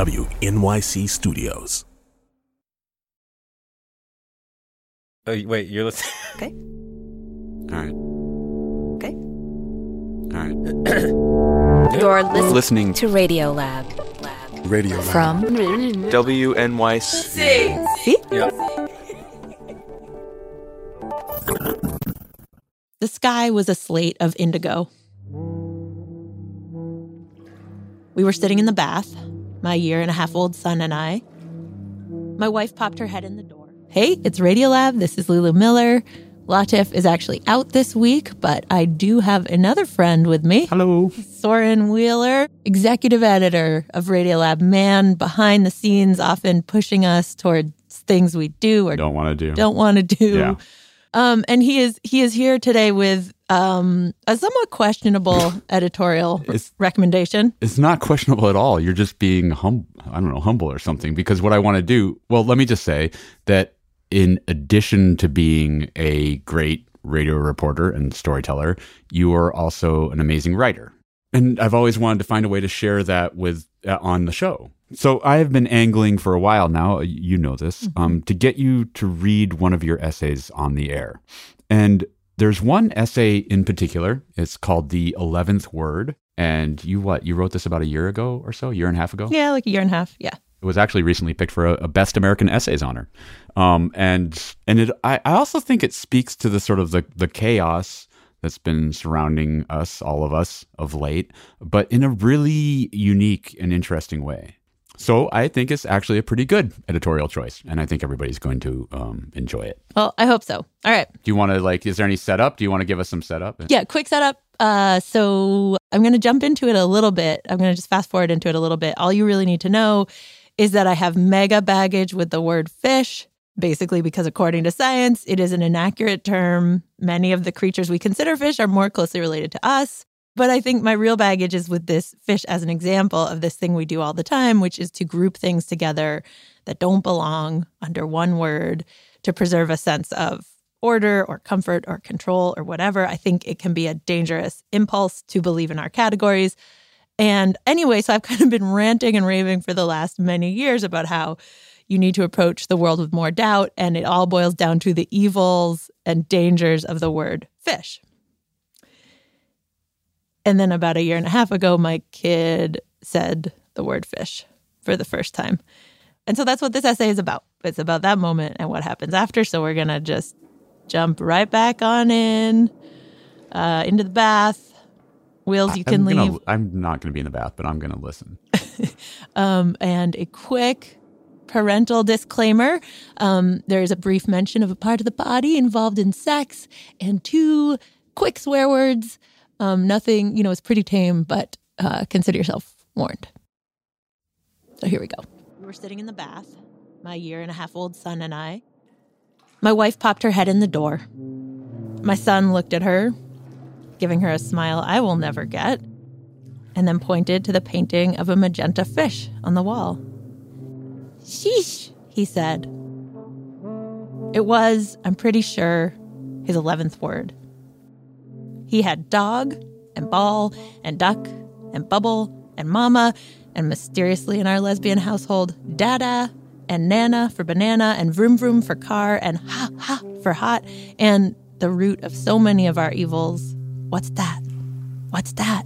WNYC Studios. Oh, wait, you're listening. Okay. All right. Okay. All right. You're listening, Listening to Radio Lab. Lab. Radio Lab. From WNYC. See? Yeah. The sky was a slate of indigo. We were sitting in the bath, my year and a half old son and I. My wife popped her head in the door. Hey, it's Radiolab. This is Lulu Miller. Latif is actually out this week, but I do have another friend with me. Hello. Soren Wheeler, executive editor of Radiolab, man behind the scenes, often pushing us towards things we do or Don't want to do. don't want to do. Yeah. Um, and he is he is here today with um, a somewhat questionable editorial It's- recommendation. It's not questionable at all. You're just being hum I don't know, humble or something. Because what I want to do, well, let me just say that in addition to being a great radio reporter and storyteller, you are also an amazing writer. And I've always wanted to find a way to share that with uh, on the show. So I have been angling for a while now. You know this um, to get you to read one of your essays on the air, and there's one essay in particular. It's called "The Eleventh Word," and you what you wrote this about a year ago or so, a year and a half ago. Yeah, like a year and a half. Yeah. It was actually recently picked for a, a Best American Essays honor, um, and and it I, I also think it speaks to the sort of the the chaos that's been surrounding us, all of us, of late, but in a really unique and interesting way. So I think it's actually a pretty good editorial choice, and I think everybody's going to um, enjoy it. Well, I hope so. All right. Do you want to like? Is there any setup? Do you want to give us some setup? Yeah, quick setup. Uh, so I'm going to jump into it a little bit. I'm going to just fast forward into it a little bit. All you really need to know is that I have mega baggage with the word fish, basically because according to science, it is an inaccurate term. Many of the creatures we consider fish are more closely related to us. But I think my real baggage is with this fish as an example of this thing we do all the time, which is to group things together that don't belong under one word to preserve a sense of order or comfort or control or whatever. I think it can be a dangerous impulse to believe in our categories. And anyway, so I've kind of been ranting and raving for the last many years about how you need to approach the world with more doubt. And it all boils down to the evils and dangers of the word fish. And then about a year and a half ago, my kid said the word fish for the first time. And so that's what this essay is about. It's about that moment and what happens after. So we're going to just jump right back on in, uh, into the bath. Wheels, you can I'm leave. Gonna, I'm not going to be in the bath, but I'm going to listen. um, and a quick parental disclaimer um, there's a brief mention of a part of the body involved in sex and two quick swear words um, nothing you know it's pretty tame but uh, consider yourself warned so here we go we were sitting in the bath my year and a half old son and i my wife popped her head in the door my son looked at her giving her a smile i will never get and then pointed to the painting of a magenta fish on the wall. Sheesh, he said. It was, I'm pretty sure, his 11th word. He had dog and ball and duck and bubble and mama and mysteriously in our lesbian household, dada and nana for banana and vroom vroom for car and ha ha for hot and the root of so many of our evils. What's that? What's that?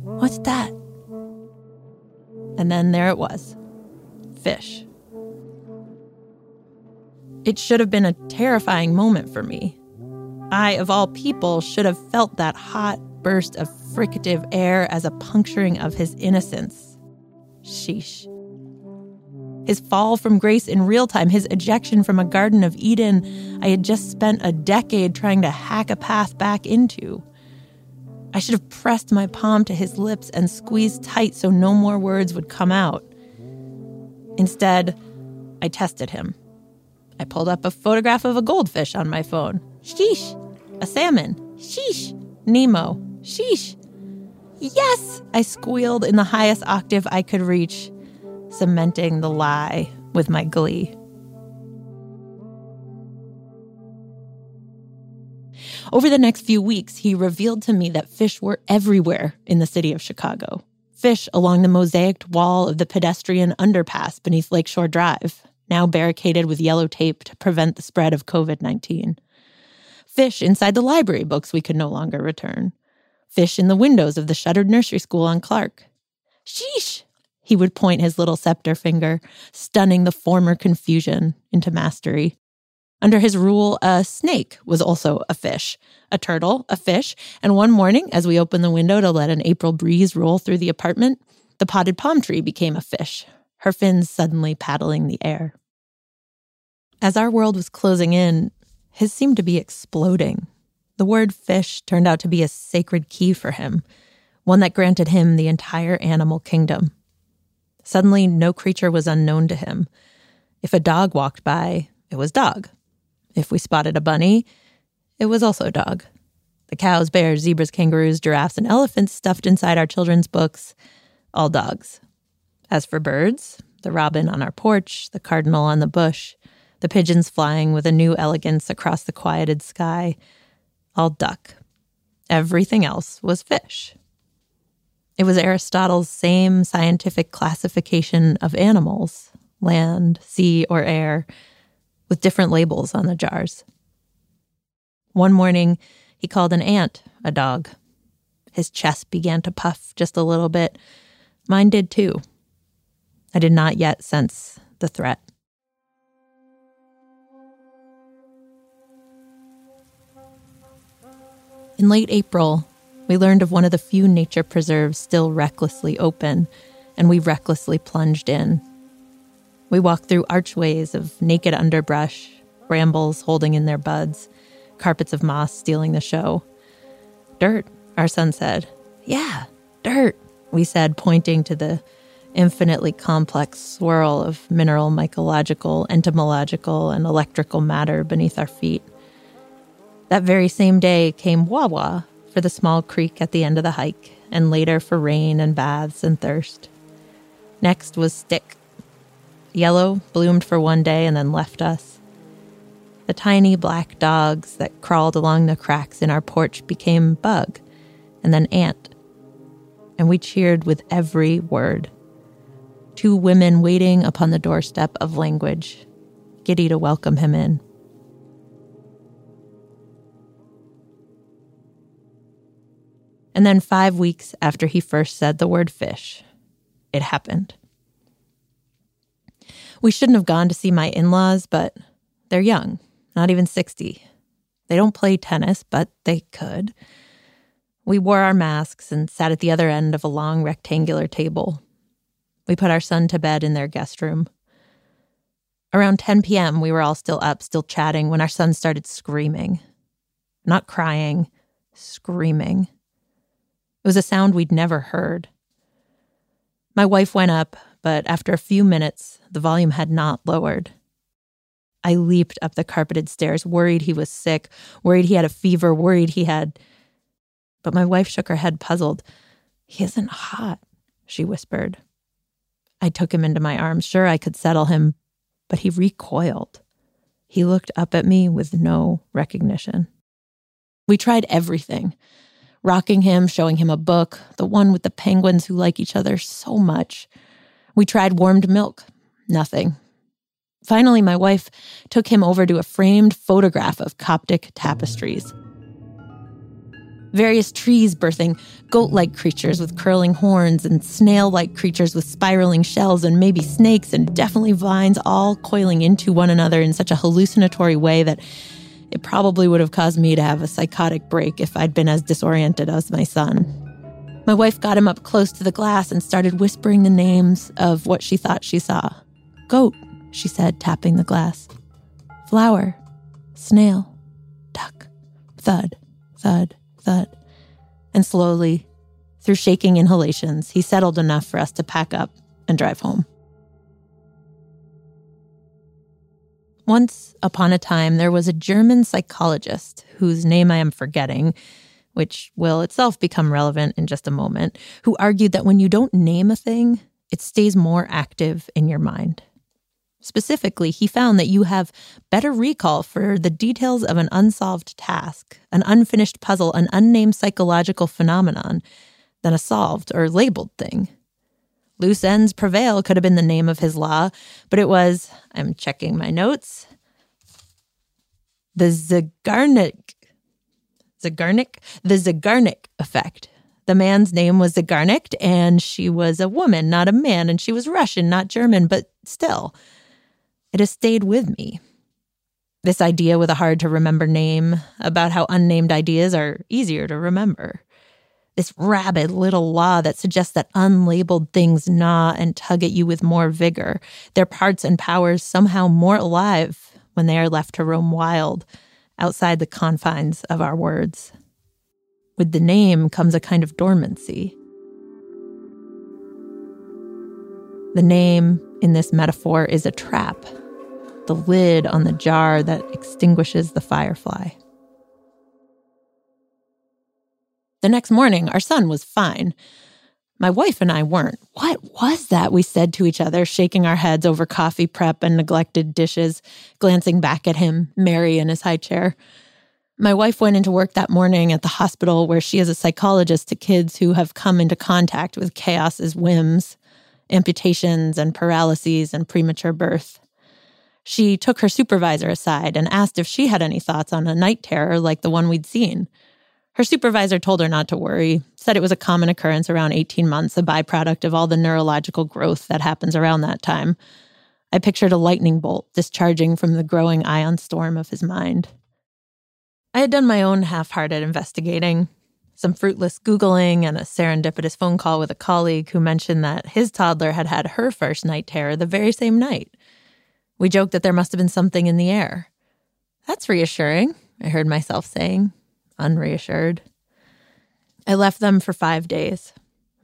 What's that? And then there it was fish. It should have been a terrifying moment for me. I, of all people, should have felt that hot burst of fricative air as a puncturing of his innocence. Sheesh. His fall from grace in real time, his ejection from a Garden of Eden I had just spent a decade trying to hack a path back into. I should have pressed my palm to his lips and squeezed tight so no more words would come out. Instead, I tested him. I pulled up a photograph of a goldfish on my phone. Sheesh. A salmon. Sheesh. Nemo. Sheesh. Yes, I squealed in the highest octave I could reach, cementing the lie with my glee. Over the next few weeks, he revealed to me that fish were everywhere in the city of Chicago. Fish along the mosaiced wall of the pedestrian underpass beneath Lakeshore Drive, now barricaded with yellow tape to prevent the spread of COVID 19. Fish inside the library books we could no longer return fish in the windows of the shuttered nursery school on Clark. Sheesh! He would point his little scepter finger, stunning the former confusion into mastery. Under his rule, a snake was also a fish, a turtle, a fish, and one morning, as we opened the window to let an April breeze roll through the apartment, the potted palm tree became a fish, her fins suddenly paddling the air. As our world was closing in, his seemed to be exploding. The word fish turned out to be a sacred key for him, one that granted him the entire animal kingdom. Suddenly, no creature was unknown to him. If a dog walked by, it was dog. If we spotted a bunny, it was also dog. The cows, bears, zebras, kangaroos, giraffes, and elephants stuffed inside our children's books, all dogs. As for birds, the robin on our porch, the cardinal on the bush, the pigeons flying with a new elegance across the quieted sky, all duck. Everything else was fish. It was Aristotle's same scientific classification of animals land, sea, or air, with different labels on the jars. One morning, he called an ant a dog. His chest began to puff just a little bit. Mine did too. I did not yet sense the threat. In late April, we learned of one of the few nature preserves still recklessly open, and we recklessly plunged in. We walked through archways of naked underbrush, brambles holding in their buds, carpets of moss stealing the show. Dirt, our son said. Yeah, dirt, we said, pointing to the infinitely complex swirl of mineral, mycological, entomological, and electrical matter beneath our feet. That very same day came Wawa for the small creek at the end of the hike, and later for rain and baths and thirst. Next was Stick. Yellow bloomed for one day and then left us. The tiny black dogs that crawled along the cracks in our porch became Bug and then Ant. And we cheered with every word. Two women waiting upon the doorstep of language, giddy to welcome him in. And then five weeks after he first said the word fish, it happened. We shouldn't have gone to see my in laws, but they're young, not even 60. They don't play tennis, but they could. We wore our masks and sat at the other end of a long rectangular table. We put our son to bed in their guest room. Around 10 p.m., we were all still up, still chatting, when our son started screaming. Not crying, screaming. It was a sound we'd never heard. My wife went up, but after a few minutes, the volume had not lowered. I leaped up the carpeted stairs, worried he was sick, worried he had a fever, worried he had. But my wife shook her head, puzzled. He isn't hot, she whispered. I took him into my arms, sure I could settle him, but he recoiled. He looked up at me with no recognition. We tried everything rocking him, showing him a book, the one with the penguins who like each other so much. We tried warmed milk. Nothing. Finally, my wife took him over to a framed photograph of Coptic tapestries. Various trees birthing goat like creatures with curling horns, and snail like creatures with spiraling shells, and maybe snakes, and definitely vines all coiling into one another in such a hallucinatory way that it probably would have caused me to have a psychotic break if I'd been as disoriented as my son. My wife got him up close to the glass and started whispering the names of what she thought she saw. Goat, she said, tapping the glass. Flower, snail, duck, thud, thud, thud. And slowly, through shaking inhalations, he settled enough for us to pack up and drive home. Once upon a time, there was a German psychologist whose name I am forgetting, which will itself become relevant in just a moment, who argued that when you don't name a thing, it stays more active in your mind. Specifically, he found that you have better recall for the details of an unsolved task, an unfinished puzzle, an unnamed psychological phenomenon than a solved or labeled thing. Loose ends prevail could have been the name of his law, but it was, I'm checking my notes, the Zeigarnik, Zeigarnik, the Zeigarnik effect. The man's name was Zeigarnik, and she was a woman, not a man, and she was Russian, not German, but still, it has stayed with me. This idea with a hard to remember name about how unnamed ideas are easier to remember. This rabid little law that suggests that unlabeled things gnaw and tug at you with more vigor, their parts and powers somehow more alive when they are left to roam wild outside the confines of our words. With the name comes a kind of dormancy. The name in this metaphor is a trap, the lid on the jar that extinguishes the firefly. The next morning, our son was fine. My wife and I weren't. What was that? We said to each other, shaking our heads over coffee prep and neglected dishes, glancing back at him, merry in his high chair. My wife went into work that morning at the hospital where she is a psychologist to kids who have come into contact with chaos's whims, amputations and paralyses and premature birth. She took her supervisor aside and asked if she had any thoughts on a night terror like the one we'd seen. Her supervisor told her not to worry, said it was a common occurrence around 18 months, a byproduct of all the neurological growth that happens around that time. I pictured a lightning bolt discharging from the growing ion storm of his mind. I had done my own half hearted investigating, some fruitless Googling, and a serendipitous phone call with a colleague who mentioned that his toddler had had her first night terror the very same night. We joked that there must have been something in the air. That's reassuring, I heard myself saying, unreassured. I left them for five days.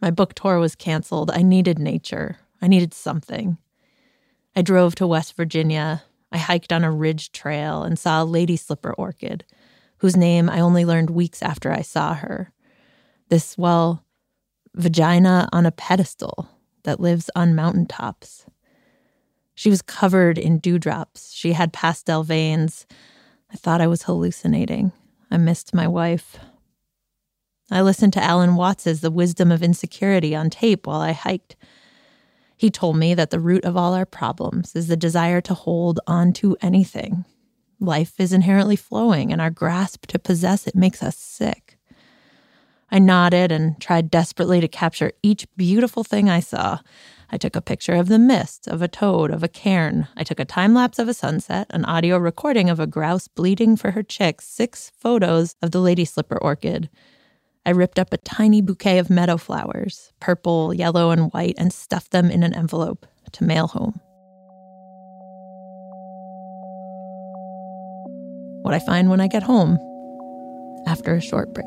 My book tour was canceled. I needed nature. I needed something. I drove to West Virginia. I hiked on a ridge trail and saw a lady slipper orchid, whose name I only learned weeks after I saw her. This, well, vagina on a pedestal that lives on mountaintops. She was covered in dewdrops. She had pastel veins. I thought I was hallucinating. I missed my wife. I listened to Alan Watts's The Wisdom of Insecurity on tape while I hiked. He told me that the root of all our problems is the desire to hold on to anything. Life is inherently flowing, and our grasp to possess it makes us sick. I nodded and tried desperately to capture each beautiful thing I saw I took a picture of the mist, of a toad, of a cairn. I took a time lapse of a sunset, an audio recording of a grouse bleeding for her chicks, six photos of the lady slipper orchid. I ripped up a tiny bouquet of meadow flowers, purple, yellow, and white, and stuffed them in an envelope to mail home. What I find when I get home after a short break.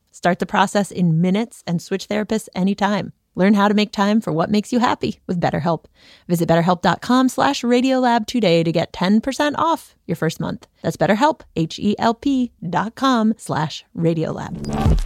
Start the process in minutes and switch therapists anytime. Learn how to make time for what makes you happy with BetterHelp. Visit betterhelp.com slash radiolab today to get 10% off your first month. That's betterhelp, H-E-L-P dot com slash radiolab.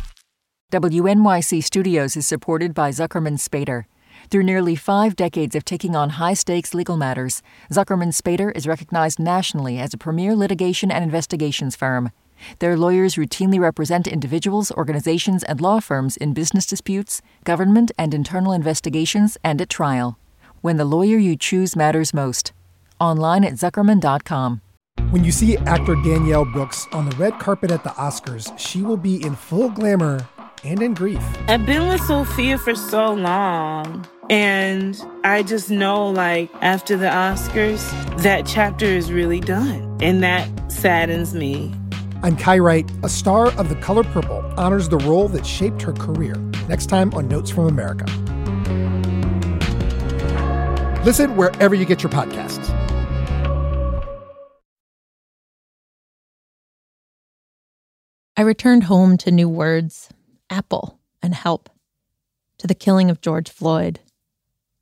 WNYC Studios is supported by Zuckerman Spader. Through nearly five decades of taking on high stakes legal matters, Zuckerman Spader is recognized nationally as a premier litigation and investigations firm. Their lawyers routinely represent individuals, organizations, and law firms in business disputes, government and internal investigations, and at trial. When the lawyer you choose matters most. Online at Zuckerman.com. When you see actor Danielle Brooks on the red carpet at the Oscars, she will be in full glamour and in grief. I've been with Sophia for so long. And I just know, like, after the Oscars, that chapter is really done. And that saddens me. I'm Kai Wright, a star of The Color Purple, honors the role that shaped her career. Next time on Notes from America. Listen wherever you get your podcasts. I returned home to new words, apple, and help, to the killing of George Floyd,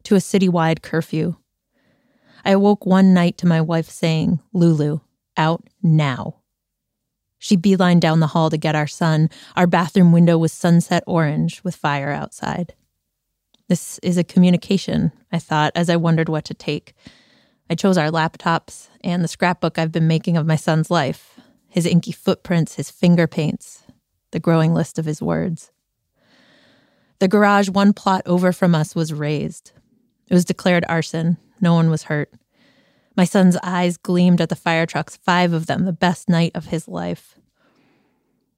to a citywide curfew. I awoke one night to my wife saying, Lulu, out now. She beelined down the hall to get our son. Our bathroom window was sunset orange with fire outside. This is a communication, I thought, as I wondered what to take. I chose our laptops and the scrapbook I've been making of my son's life his inky footprints, his finger paints, the growing list of his words. The garage one plot over from us was razed. It was declared arson. No one was hurt. My son's eyes gleamed at the fire trucks, five of them, the best night of his life.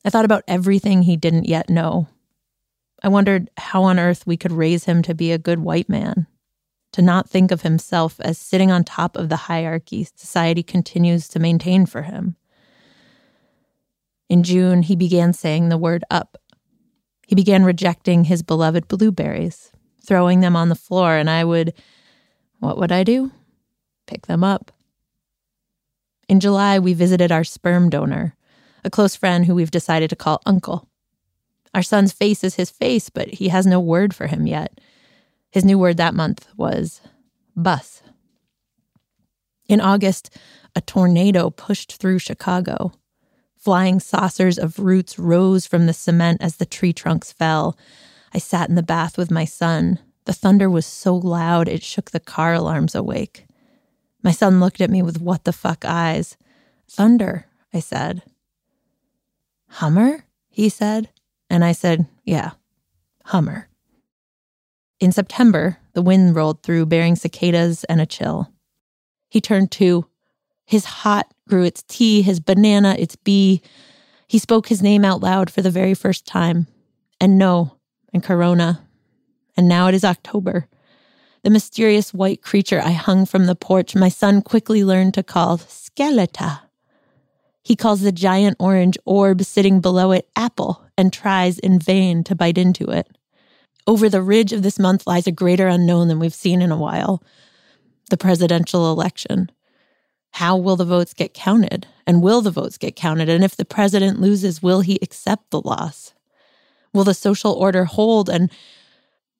I thought about everything he didn't yet know. I wondered how on earth we could raise him to be a good white man, to not think of himself as sitting on top of the hierarchy society continues to maintain for him. In June, he began saying the word up. He began rejecting his beloved blueberries, throwing them on the floor, and I would, what would I do? Pick them up. In July, we visited our sperm donor, a close friend who we've decided to call Uncle. Our son's face is his face, but he has no word for him yet. His new word that month was bus. In August, a tornado pushed through Chicago. Flying saucers of roots rose from the cement as the tree trunks fell. I sat in the bath with my son. The thunder was so loud it shook the car alarms awake. My son looked at me with what the fuck eyes. Thunder, I said. Hummer? He said. And I said, Yeah, Hummer. In September, the wind rolled through, bearing cicadas and a chill. He turned to. His hot grew its T, his banana its B. He spoke his name out loud for the very first time. And no, and Corona. And now it is October. The mysterious white creature I hung from the porch, my son quickly learned to call Skeleta. He calls the giant orange orb sitting below it apple and tries in vain to bite into it. Over the ridge of this month lies a greater unknown than we've seen in a while the presidential election how will the votes get counted? And will the votes get counted? And if the president loses, will he accept the loss? Will the social order hold? And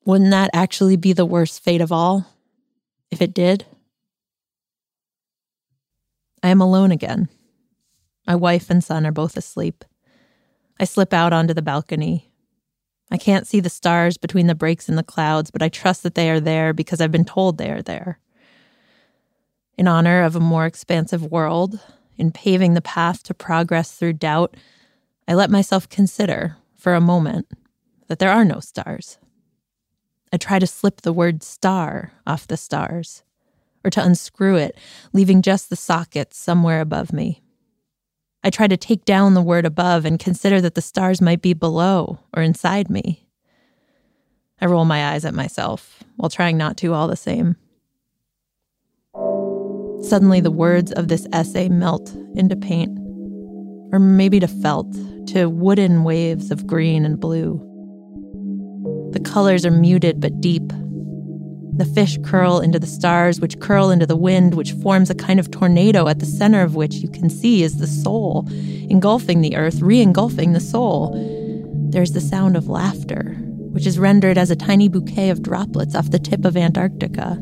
wouldn't that actually be the worst fate of all if it did? I am alone again. My wife and son are both asleep. I slip out onto the balcony. I can't see the stars between the breaks in the clouds, but I trust that they are there because I've been told they are there in honor of a more expansive world, in paving the path to progress through doubt, I let myself consider, for a moment, that there are no stars. I try to slip the word star off the stars, or to unscrew it, leaving just the sockets somewhere above me. I try to take down the word above and consider that the stars might be below or inside me. I roll my eyes at myself while trying not to all the same. Suddenly, the words of this essay melt into paint, or maybe to felt, to wooden waves of green and blue. The colors are muted but deep. The fish curl into the stars, which curl into the wind, which forms a kind of tornado at the center of which you can see is the soul, engulfing the earth, re engulfing the soul. There's the sound of laughter, which is rendered as a tiny bouquet of droplets off the tip of Antarctica.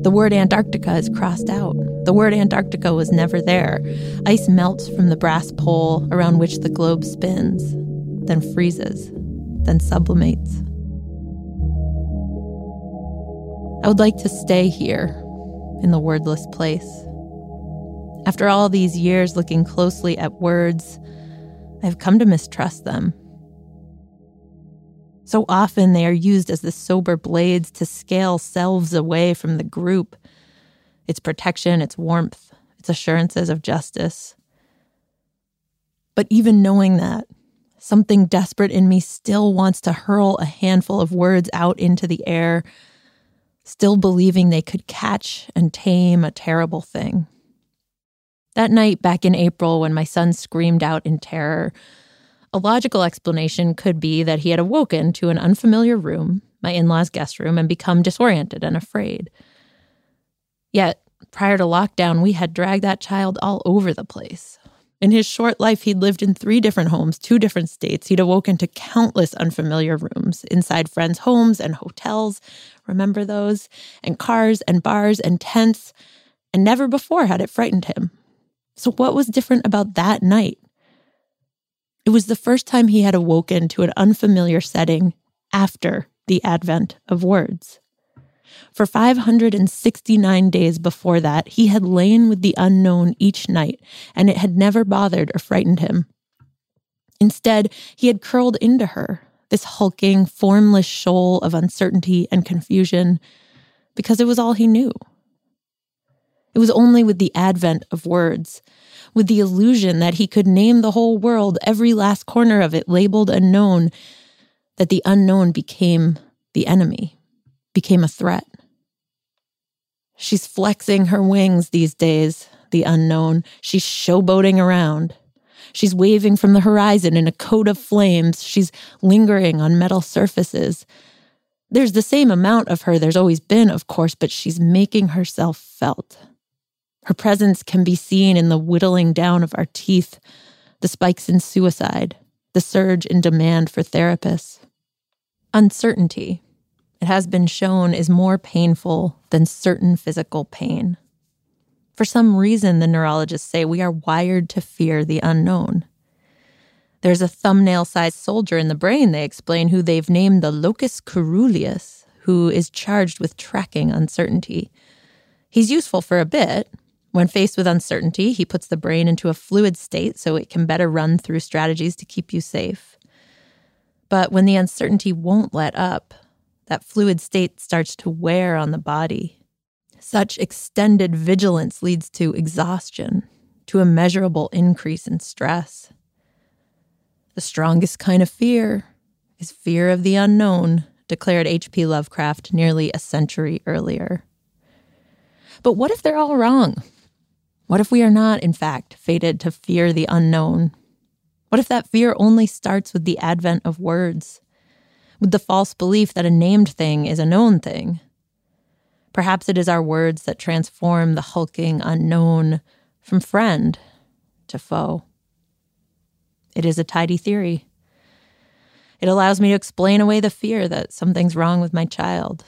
The word Antarctica is crossed out. The word Antarctica was never there. Ice melts from the brass pole around which the globe spins, then freezes, then sublimates. I would like to stay here in the wordless place. After all these years looking closely at words, I've come to mistrust them. So often they are used as the sober blades to scale selves away from the group, its protection, its warmth, its assurances of justice. But even knowing that, something desperate in me still wants to hurl a handful of words out into the air, still believing they could catch and tame a terrible thing. That night back in April, when my son screamed out in terror, a logical explanation could be that he had awoken to an unfamiliar room, my in law's guest room, and become disoriented and afraid. Yet, prior to lockdown, we had dragged that child all over the place. In his short life, he'd lived in three different homes, two different states. He'd awoken to countless unfamiliar rooms inside friends' homes and hotels. Remember those? And cars and bars and tents. And never before had it frightened him. So, what was different about that night? It was the first time he had awoken to an unfamiliar setting after the advent of words. For 569 days before that, he had lain with the unknown each night, and it had never bothered or frightened him. Instead, he had curled into her, this hulking, formless shoal of uncertainty and confusion, because it was all he knew. It was only with the advent of words, with the illusion that he could name the whole world, every last corner of it labeled unknown, that the unknown became the enemy, became a threat. She's flexing her wings these days, the unknown. She's showboating around. She's waving from the horizon in a coat of flames. She's lingering on metal surfaces. There's the same amount of her there's always been, of course, but she's making herself felt. Her presence can be seen in the whittling down of our teeth, the spikes in suicide, the surge in demand for therapists. Uncertainty, it has been shown, is more painful than certain physical pain. For some reason, the neurologists say we are wired to fear the unknown. There's a thumbnail sized soldier in the brain, they explain, who they've named the locus coeruleus, who is charged with tracking uncertainty. He's useful for a bit. When faced with uncertainty, he puts the brain into a fluid state so it can better run through strategies to keep you safe. But when the uncertainty won't let up, that fluid state starts to wear on the body. Such extended vigilance leads to exhaustion, to a measurable increase in stress. The strongest kind of fear is fear of the unknown, declared H.P. Lovecraft nearly a century earlier. But what if they're all wrong? What if we are not, in fact, fated to fear the unknown? What if that fear only starts with the advent of words? With the false belief that a named thing is a known thing. Perhaps it is our words that transform the hulking unknown from friend to foe. It is a tidy theory. It allows me to explain away the fear that something's wrong with my child,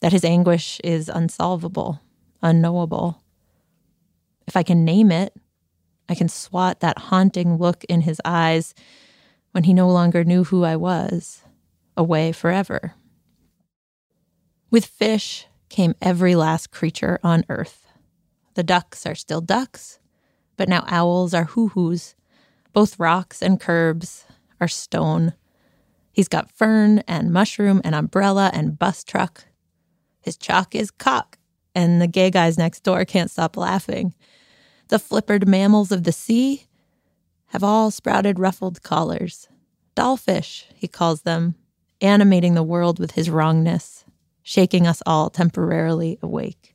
that his anguish is unsolvable, unknowable. If I can name it, I can swat that haunting look in his eyes when he no longer knew who I was away forever. With fish came every last creature on earth. The ducks are still ducks, but now owls are hoo hoos. Both rocks and curbs are stone. He's got fern and mushroom and umbrella and bus truck. His chalk is cock, and the gay guys next door can't stop laughing. The flippered mammals of the sea have all sprouted ruffled collars. Dollfish, he calls them, animating the world with his wrongness, shaking us all temporarily awake.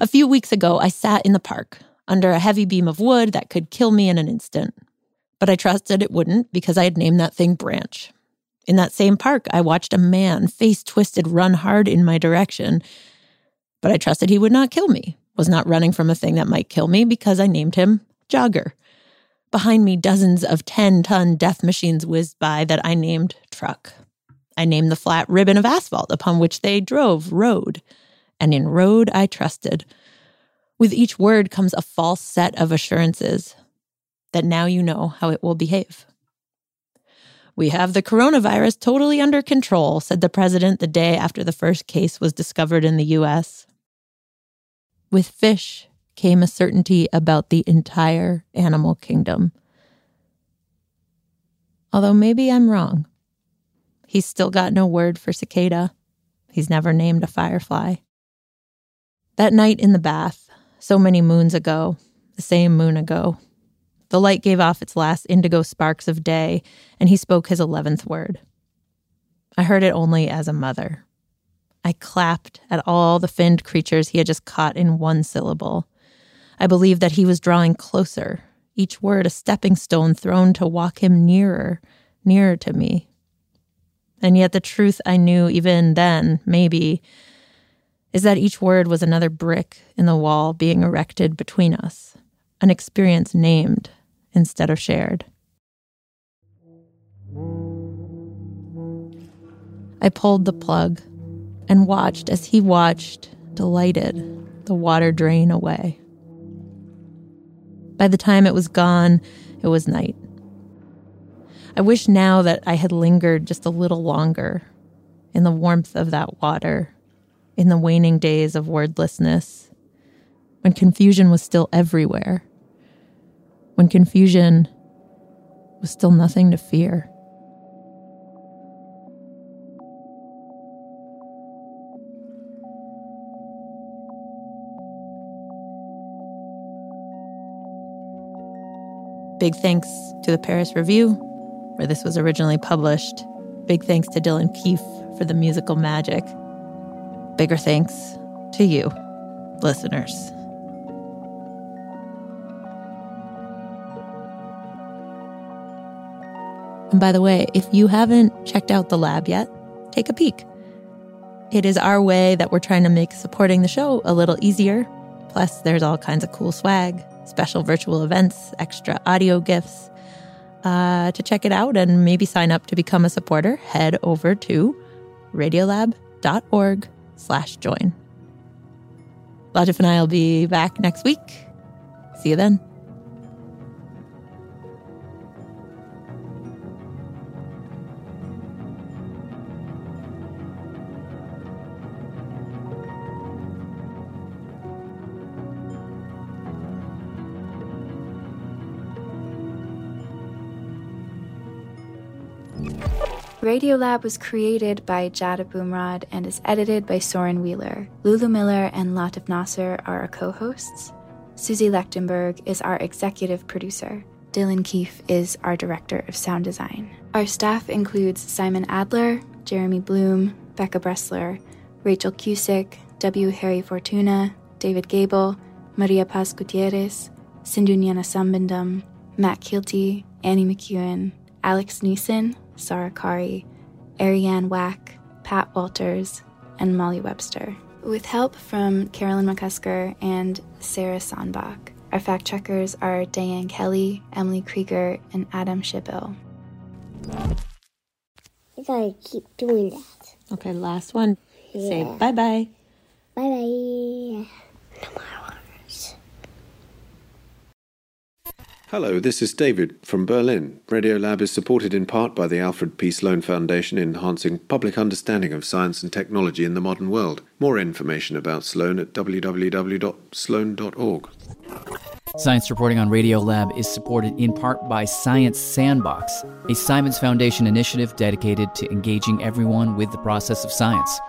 A few weeks ago, I sat in the park under a heavy beam of wood that could kill me in an instant. But I trusted it wouldn't because I had named that thing Branch. In that same park, I watched a man, face twisted, run hard in my direction. But I trusted he would not kill me, was not running from a thing that might kill me because I named him Jogger. Behind me, dozens of 10 ton death machines whizzed by that I named Truck. I named the flat ribbon of asphalt upon which they drove road, and in road I trusted. With each word comes a false set of assurances that now you know how it will behave. We have the coronavirus totally under control, said the president the day after the first case was discovered in the US. With fish came a certainty about the entire animal kingdom. Although maybe I'm wrong. He's still got no word for cicada. He's never named a firefly. That night in the bath, so many moons ago, the same moon ago, the light gave off its last indigo sparks of day, and he spoke his eleventh word. I heard it only as a mother. I clapped at all the finned creatures he had just caught in one syllable. I believed that he was drawing closer, each word a stepping stone thrown to walk him nearer, nearer to me. And yet, the truth I knew even then, maybe, is that each word was another brick in the wall being erected between us, an experience named instead of shared. I pulled the plug and watched as he watched, delighted, the water drain away. By the time it was gone, it was night. I wish now that I had lingered just a little longer in the warmth of that water, in the waning days of wordlessness, when confusion was still everywhere, when confusion was still nothing to fear. Big thanks to the Paris Review, where this was originally published. Big thanks to Dylan Keefe for the musical magic. Bigger thanks to you, listeners. And by the way, if you haven't checked out the lab yet, take a peek. It is our way that we're trying to make supporting the show a little easier. Plus, there's all kinds of cool swag special virtual events, extra audio gifts. Uh, to check it out and maybe sign up to become a supporter, head over to radiolab.org slash join. Latif and I will be back next week. See you then. Radiolab was created by Jad Abumrad and is edited by Soren Wheeler. Lulu Miller and Latif Nasser are our co hosts. Susie Lechtenberg is our executive producer. Dylan Keefe is our director of sound design. Our staff includes Simon Adler, Jeremy Bloom, Becca Bressler, Rachel Cusick, W. Harry Fortuna, David Gebel, Maria Paz Gutierrez, Sindhu Sambandam, Matt Kilty, Annie McEwen, Alex Neason, Sarah Qari, Ariane Wack, Pat Walters, and Molly Webster. With help from Carolyn McCusker and Sarah Sandbach. Our fact checkers are Diane Kelly, Emily Krieger, and Adam Shibill. You gotta keep doing that. Okay, last one. Say bye bye. Bye bye. No more words. Hello, this is David from Berlin. Radiolab is supported in part by the Alfred P. Sloan Foundation, enhancing public understanding of science and technology in the modern world. More information about Sloan at www.sloan.org. Science reporting on Radiolab is supported in part by Science Sandbox, a Simons Foundation initiative dedicated to engaging everyone with the process of science.